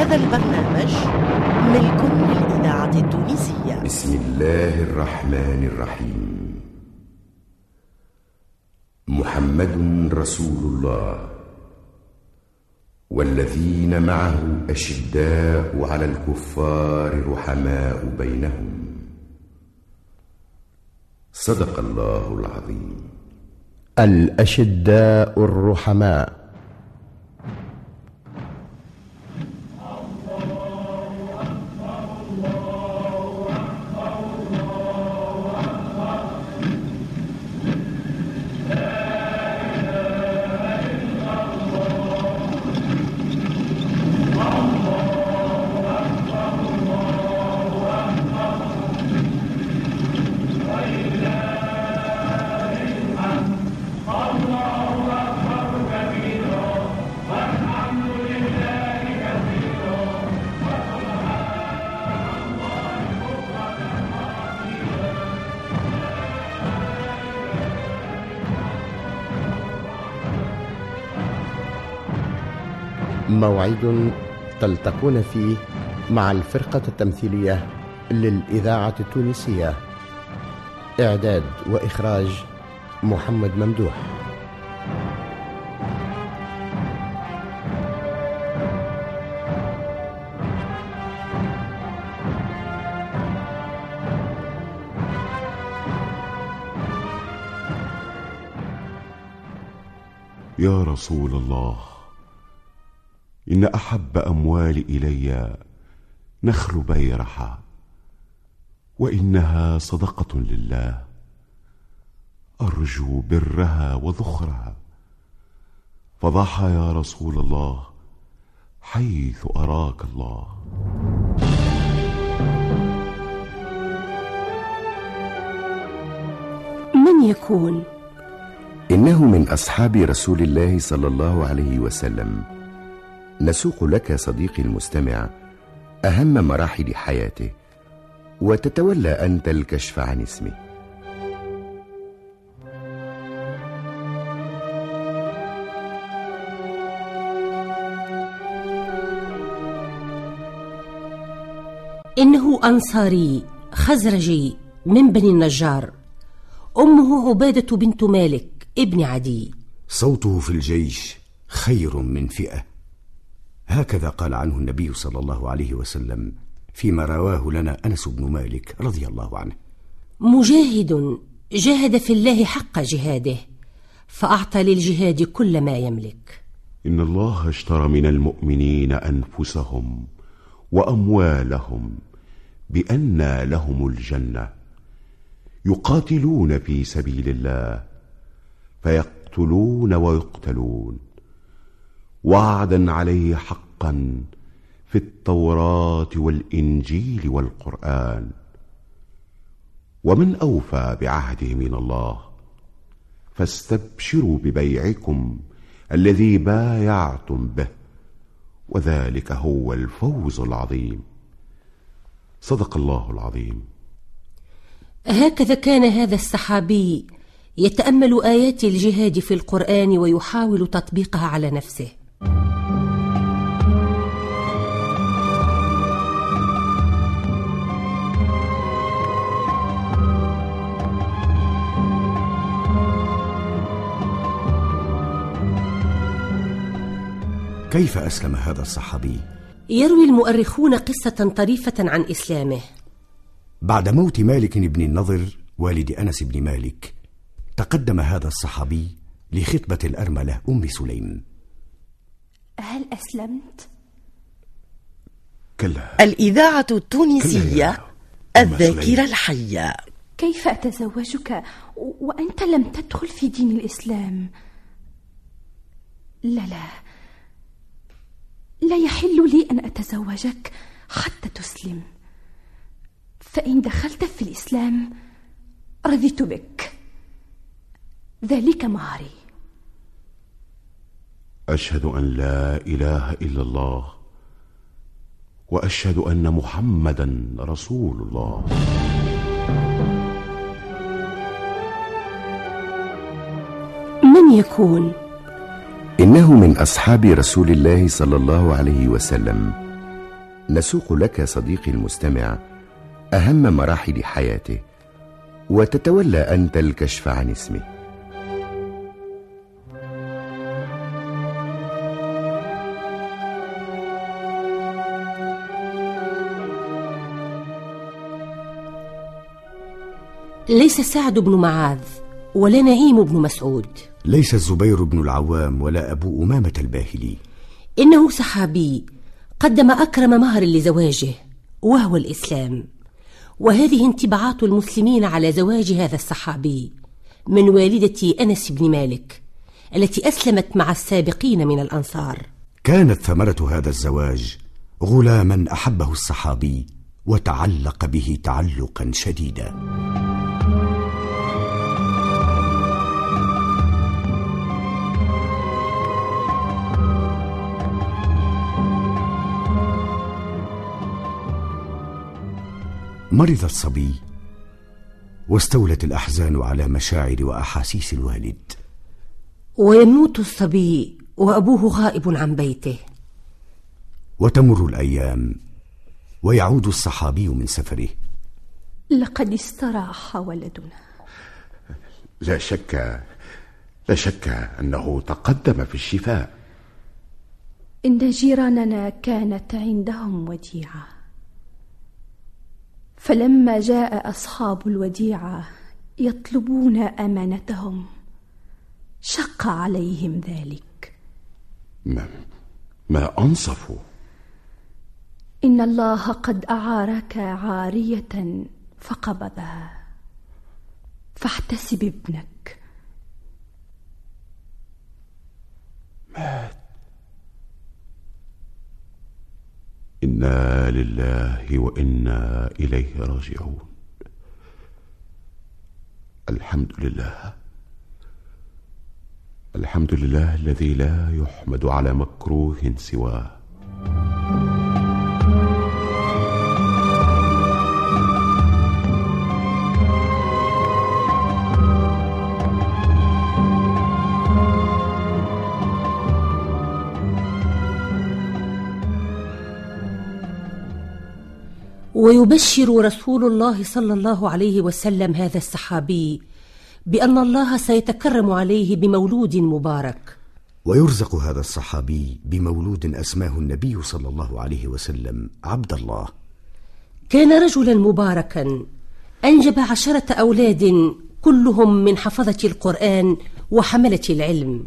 هذا البرنامج ملك للإذاعة التونسية. بسم الله الرحمن الرحيم. محمد رسول الله. والذين معه أشداء على الكفار رحماء بينهم. صدق الله العظيم. الأشداء الرحماء. موعد تلتقون فيه مع الفرقة التمثيلية للإذاعة التونسية. إعداد وإخراج محمد ممدوح. يا رسول الله إن أحب أموالي إلي نخل بيرحة وإنها صدقة لله. أرجو برها وذخرها. فضحى يا رسول الله حيث أراك الله. من يكون؟ إنه من أصحاب رسول الله صلى الله عليه وسلم. نسوق لك صديقي المستمع أهم مراحل حياته وتتولى أنت الكشف عن اسمه. إنه أنصاري خزرجي من بني النجار. أمه عبادة بنت مالك ابن عدي. صوته في الجيش خير من فئة. هكذا قال عنه النبي صلى الله عليه وسلم فيما رواه لنا أنس بن مالك رضي الله عنه. مجاهد جاهد في الله حق جهاده فأعطى للجهاد كل ما يملك. إن الله اشترى من المؤمنين أنفسهم وأموالهم بأن لهم الجنة يقاتلون في سبيل الله فيقتلون ويقتلون. وعدا عليه حقا في التوراة والإنجيل والقرآن. ومن أوفى بعهده من الله فاستبشروا ببيعكم الذي بايعتم به وذلك هو الفوز العظيم. صدق الله العظيم. هكذا كان هذا السحابي يتأمل آيات الجهاد في القرآن ويحاول تطبيقها على نفسه. كيف أسلم هذا الصحابي؟ يروي المؤرخون قصة طريفة عن إسلامه بعد موت مالك بن النضر والد أنس بن مالك تقدم هذا الصحابي لخطبة الأرملة أم سليم هل أسلمت؟ كلا الإذاعة كلا التونسية أم الذاكرة سليم. الحية كيف أتزوجك وأنت لم تدخل في دين الإسلام؟ لا لا لا يحل لي أن أتزوجك حتى تسلم. فإن دخلت في الإسلام رضيت بك. ذلك مهري أشهد أن لا إله إلا الله وأشهد أن محمدا رسول الله. من يكون؟ إنه من أصحاب رسول الله صلى الله عليه وسلم. نسوق لك صديقي المستمع أهم مراحل حياته وتتولى أنت الكشف عن اسمه. ليس سعد بن معاذ. ولا نعيم بن مسعود. ليس الزبير بن العوام ولا أبو أمامة الباهلي. إنه صحابي قدم أكرم مهر لزواجه وهو الإسلام. وهذه انطباعات المسلمين على زواج هذا الصحابي من والدة أنس بن مالك التي أسلمت مع السابقين من الأنصار. كانت ثمرة هذا الزواج غلاما أحبه الصحابي وتعلق به تعلقا شديدا. مرض الصبي واستولت الأحزان على مشاعر وأحاسيس الوالد. ويموت الصبي وأبوه غائب عن بيته. وتمر الأيام ويعود الصحابي من سفره. لقد استراح ولدنا. لا شك لا شك أنه تقدم في الشفاء. إن جيراننا كانت عندهم وديعة. فلما جاء أصحاب الوديعة يطلبون أمانتهم شق عليهم ذلك. ما, ما أنصفوا؟ إن الله قد أعارك عارية فقبضها. فاحتسب ابنك. إنا لله وإنا إليه راجعون. الحمد لله. الحمد لله الذي لا يحمد على مكروه سواه. ويبشر رسول الله صلى الله عليه وسلم هذا الصحابي بأن الله سيتكرم عليه بمولود مبارك. ويرزق هذا الصحابي بمولود أسماه النبي صلى الله عليه وسلم عبد الله. كان رجلا مباركا أنجب عشرة أولاد كلهم من حفظة القرآن وحملة العلم.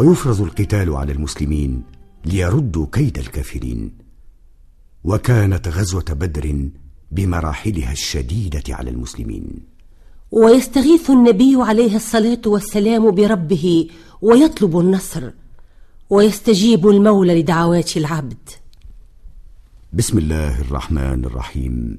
ويفرض القتال على المسلمين ليردوا كيد الكافرين. وكانت غزوة بدر بمراحلها الشديدة على المسلمين. ويستغيث النبي عليه الصلاة والسلام بربه ويطلب النصر. ويستجيب المولى لدعوات العبد. بسم الله الرحمن الرحيم.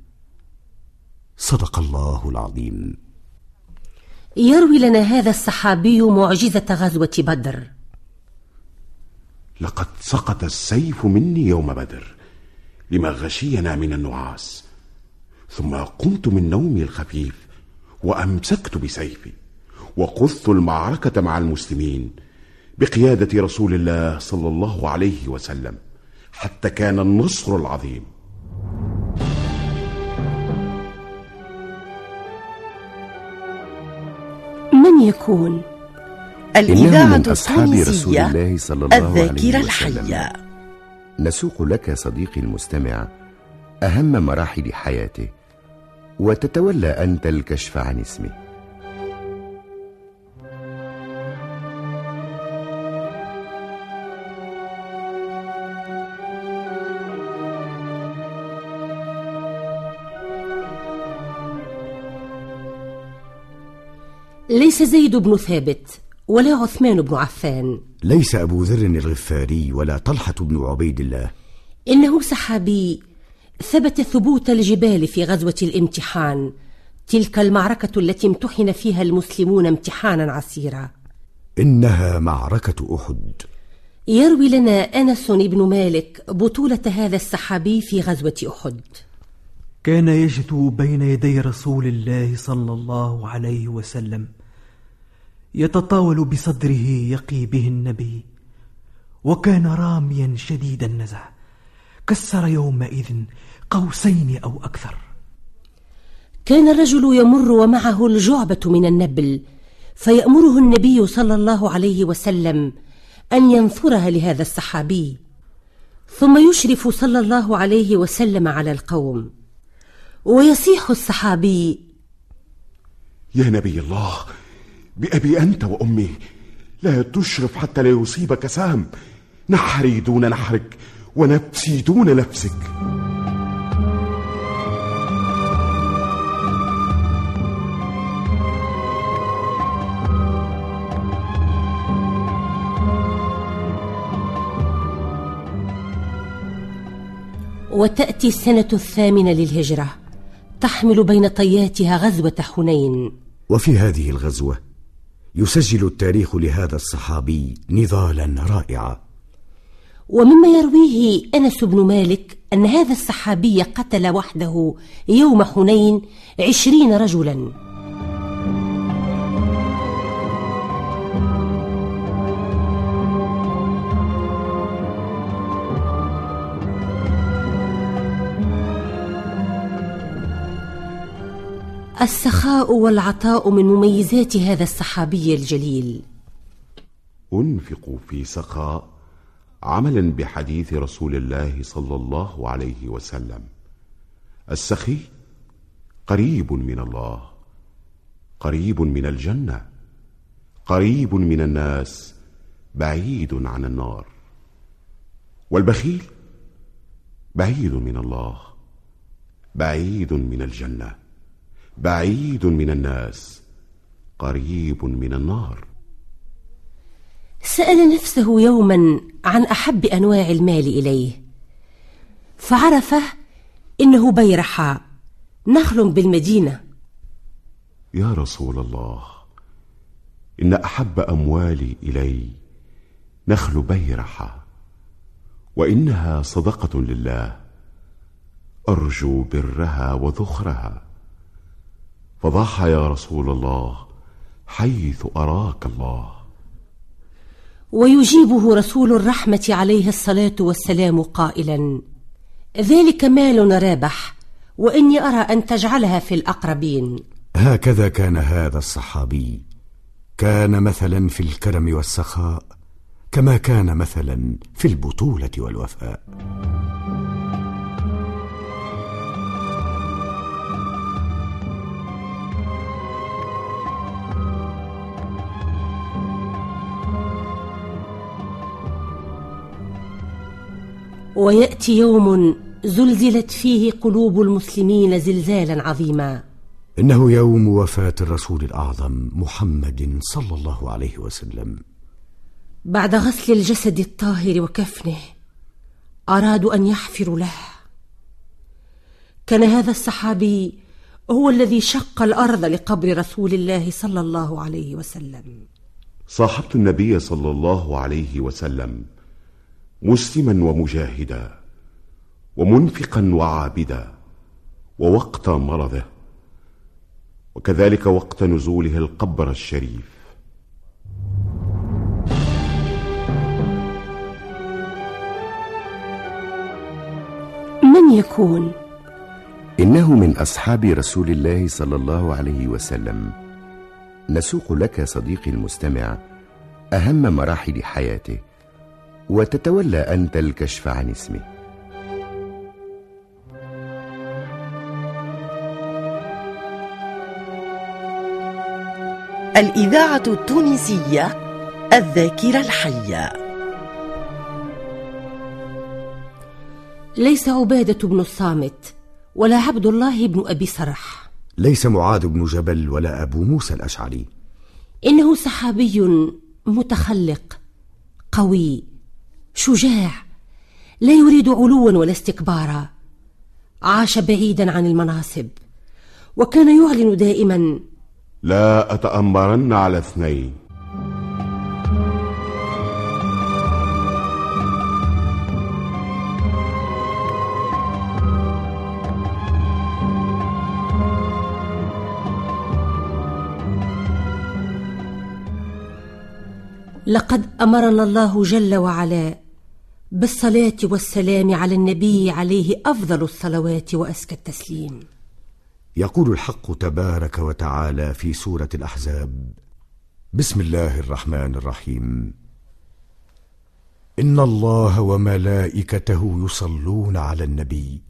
صدق الله العظيم. يروي لنا هذا الصحابي معجزة غزوة بدر. لقد سقط السيف مني يوم بدر لما غشينا من النعاس ثم قمت من نومي الخفيف وأمسكت بسيفي وقذت المعركة مع المسلمين بقيادة رسول الله صلى الله عليه وسلم حتى كان النصر العظيم. يكون؟ الإذاعة من أصحاب رسول الله صلى الله عليه الذاكرة وسلم الحية نسوق لك صديقي المستمع أهم مراحل حياته وتتولى أنت الكشف عن اسمه ليس زيد بن ثابت ولا عثمان بن عفان. ليس أبو ذر الغفاري ولا طلحة بن عبيد الله. إنه سحابي ثبت ثبوت الجبال في غزوة الامتحان تلك المعركة التي امتحن فيها المسلمون امتحانا عسيرا. إنها معركة أحد. يروي لنا أنس بن مالك بطولة هذا السحابي في غزوة أحد. كان يجدو بين يدي رسول الله صلى الله عليه وسلم يتطاول بصدره يقي به النبي وكان راميا شديد النزع كسر يومئذ قوسين أو أكثر. كان الرجل يمر ومعه الجعبة من النبل فيأمره النبي صلى الله عليه وسلم أن ينثرها لهذا الصحابي ثم يشرف صلى الله عليه وسلم على القوم ويصيح الصحابي يا نبي الله بأبي أنت وأمي. لا تشرف حتى لا يصيبك سهم. نحري دون نحرك ونفسي دون نفسك. وتأتي السنة الثامنة للهجرة. تحمل بين طياتها غزوة حنين. وفي هذه الغزوة يسجل التاريخ لهذا الصحابي نضالا رائعا. ومما يرويه أنس بن مالك أن هذا الصحابي قتل وحده يوم حنين عشرين رجلا. السخاء والعطاء من مميزات هذا الصحابي الجليل. أنفق في سخاء عملا بحديث رسول الله صلى الله عليه وسلم. السخي قريب من الله قريب من الجنة قريب من الناس بعيد عن النار. والبخيل بعيد من الله بعيد من الجنة. بعيد من الناس قريب من النار. سأل نفسه يوما عن أحب أنواع المال إليه فعرفه إنه بيرحاء نخل بالمدينة. يا رسول الله إن أحب أموالي إلي نخل بيرحة وإنها صدقة لله أرجو برها وذخرها. فضح يا رسول الله حيث أراك الله. ويجيبه رسول الرحمة عليه الصلاة والسلام قائلا ذلك مال رابح وإني أرى أن تجعلها في الأقربين. هكذا كان هذا الصحابي. كان مثلا في الكرم والسخاء كما كان مثلا في البطولة والوفاء. ويأتي يوم زلزلت فيه قلوب المسلمين زلزالا عظيما. إنه يوم وفاة الرسول الأعظم محمد صلى الله عليه وسلم. بعد غسل الجسد الطاهر وكفنه أرادوا أن يحفروا له. كان هذا الصحابي هو الذي شق الأرض لقبر رسول الله صلى الله عليه وسلم. صاحبت النبي صلى الله عليه وسلم مسلما ومجاهدا ومنفقا وعابدا ووقت مرضه وكذلك وقت نزوله القبر الشريف. من يكون؟ إنه من أصحاب رسول الله صلى الله عليه وسلم. نسوق لك صديقي المستمع أهم مراحل حياته. وتتولى أنت الكشف عن اسمه. الإذاعة التونسية الذاكرة الحية. ليس عبادة بن الصامت ولا عبد الله بن أبي سرح. ليس معاذ بن جبل ولا أبو موسى الأشعري. إنه صحابي متخلق قوي شجاع. لا يريد علوا ولا استكبارا عاش بعيدا عن المناصب. وكان يعلن دائما لا أتأمرن على اثنين. لقد أمرنا الله جل وعلا بالصلاة والسلام على النبي عليه أفضل الصلوات وأزكى التسليم. يقول الحق تبارك وتعالى في سورة الأحزاب بسم الله الرحمن الرحيم. إن الله وملائكته يصلون على النبي.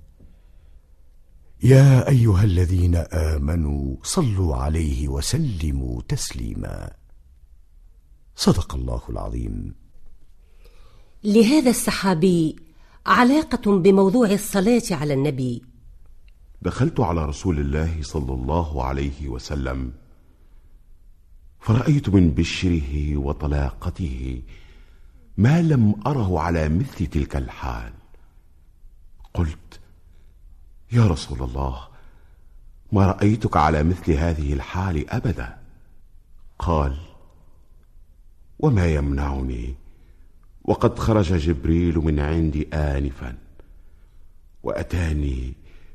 يا أيها الذين آمنوا صلوا عليه وسلموا تسليما. صدق الله العظيم. لهذا الصحابي علاقة بموضوع الصلاة على النبي. دخلت على رسول الله صلى الله عليه وسلم فرأيت من بشره وطلاقته ما لم أره على مثل تلك الحال. قلت يا رسول الله ما رأيتك على مثل هذه الحال أبدا؟ قال وما يمنعني. وقد خرج جبريل من عندي آنفا وأتاني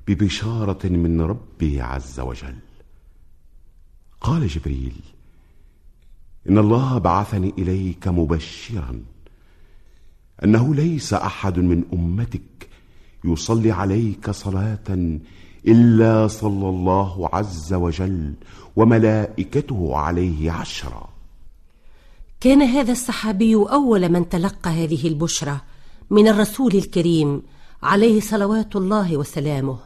ببشارة من ربي عز وجل. قال جبريل إن الله بعثني إليك مبشرا أنه ليس أحد من أمتك يصلي عليك صلاة إلا صلى الله عز وجل وملائكته عليه عشرًا. كان هذا الصحابي أول من تلقى هذه البشرى من الرسول الكريم عليه صلوات الله وسلامه.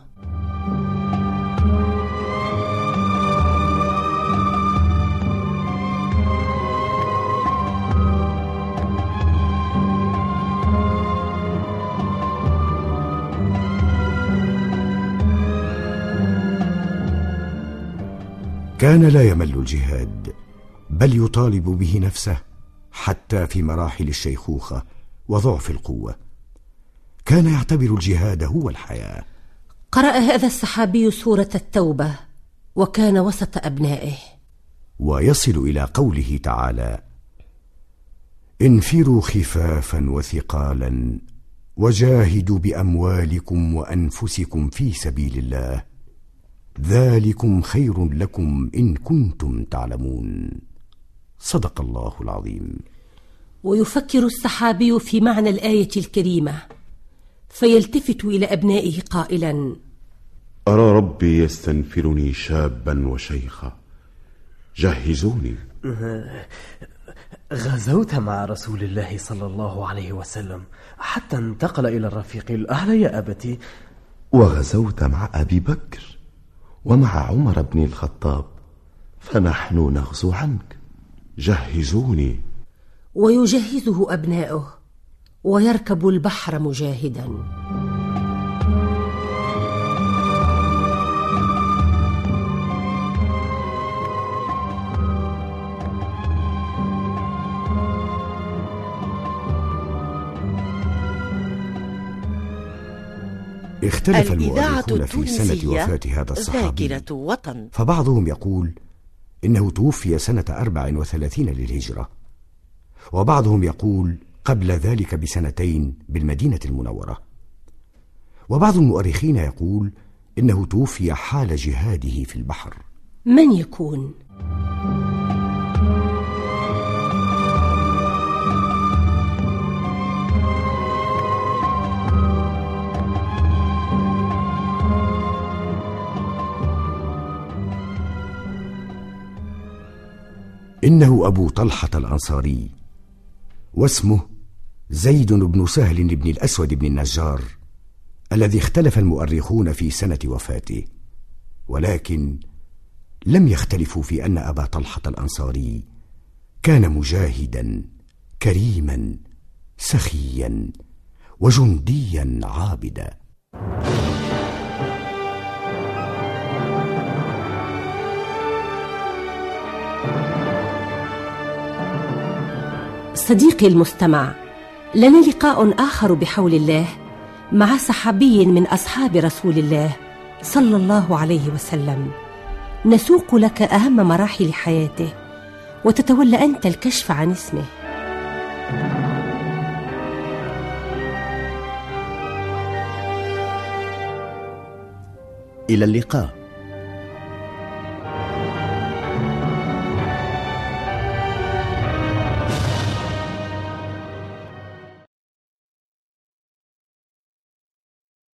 كان لا يمل الجهاد. بل يطالب به نفسه حتى في مراحل الشيخوخة وضعف القوة. كان يعتبر الجهاد هو الحياة. قرأ هذا الصحابي سورة التوبة وكان وسط أبنائه. ويصل إلى قوله تعالى انفروا خفافا وثقالا وجاهدوا بأموالكم وأنفسكم في سبيل الله. ذلكم خير لكم إن كنتم تعلمون. صدق الله العظيم. ويفكر الصحابي في معنى الآية الكريمة فيلتفت إلى أبنائه قائلا أرى ربي يستنفرني شابا وشيخا. جهزوني. غزوت مع رسول الله صلى الله عليه وسلم حتى انتقل إلى الرفيق الأعلى يا أبتي. وغزوت مع أبي بكر ومع عمر بن الخطاب فنحن نغزو عنك. جهزوني. ويجهزه أبناؤه ويركب البحر مجاهدا. اختلف المؤرخون في سنة وفاة هذا الصحابي ذاكرة وطن فبعضهم يقول إنه توفي سنة أربع وثلاثين للهجرة. وبعضهم يقول قبل ذلك بسنتين بالمدينة المنورة. وبعض المؤرخين يقول إنه توفي حال جهاده في البحر. من يكون؟ إنه أبو طلحة الأنصاري واسمه زيد بن سهل بن الأسود بن النجار الذي اختلف المؤرخون في سنة وفاته ولكن لم يختلفوا في أن أبا طلحة الأنصاري كان مجاهدا كريما سخيا وجنديا عابدا. صديقي المستمع لنا لقاء آخر بحول الله مع صحابي من أصحاب رسول الله صلى الله عليه وسلم. نسوق لك أهم مراحل حياته وتتولى أنت الكشف عن اسمه. إلى اللقاء.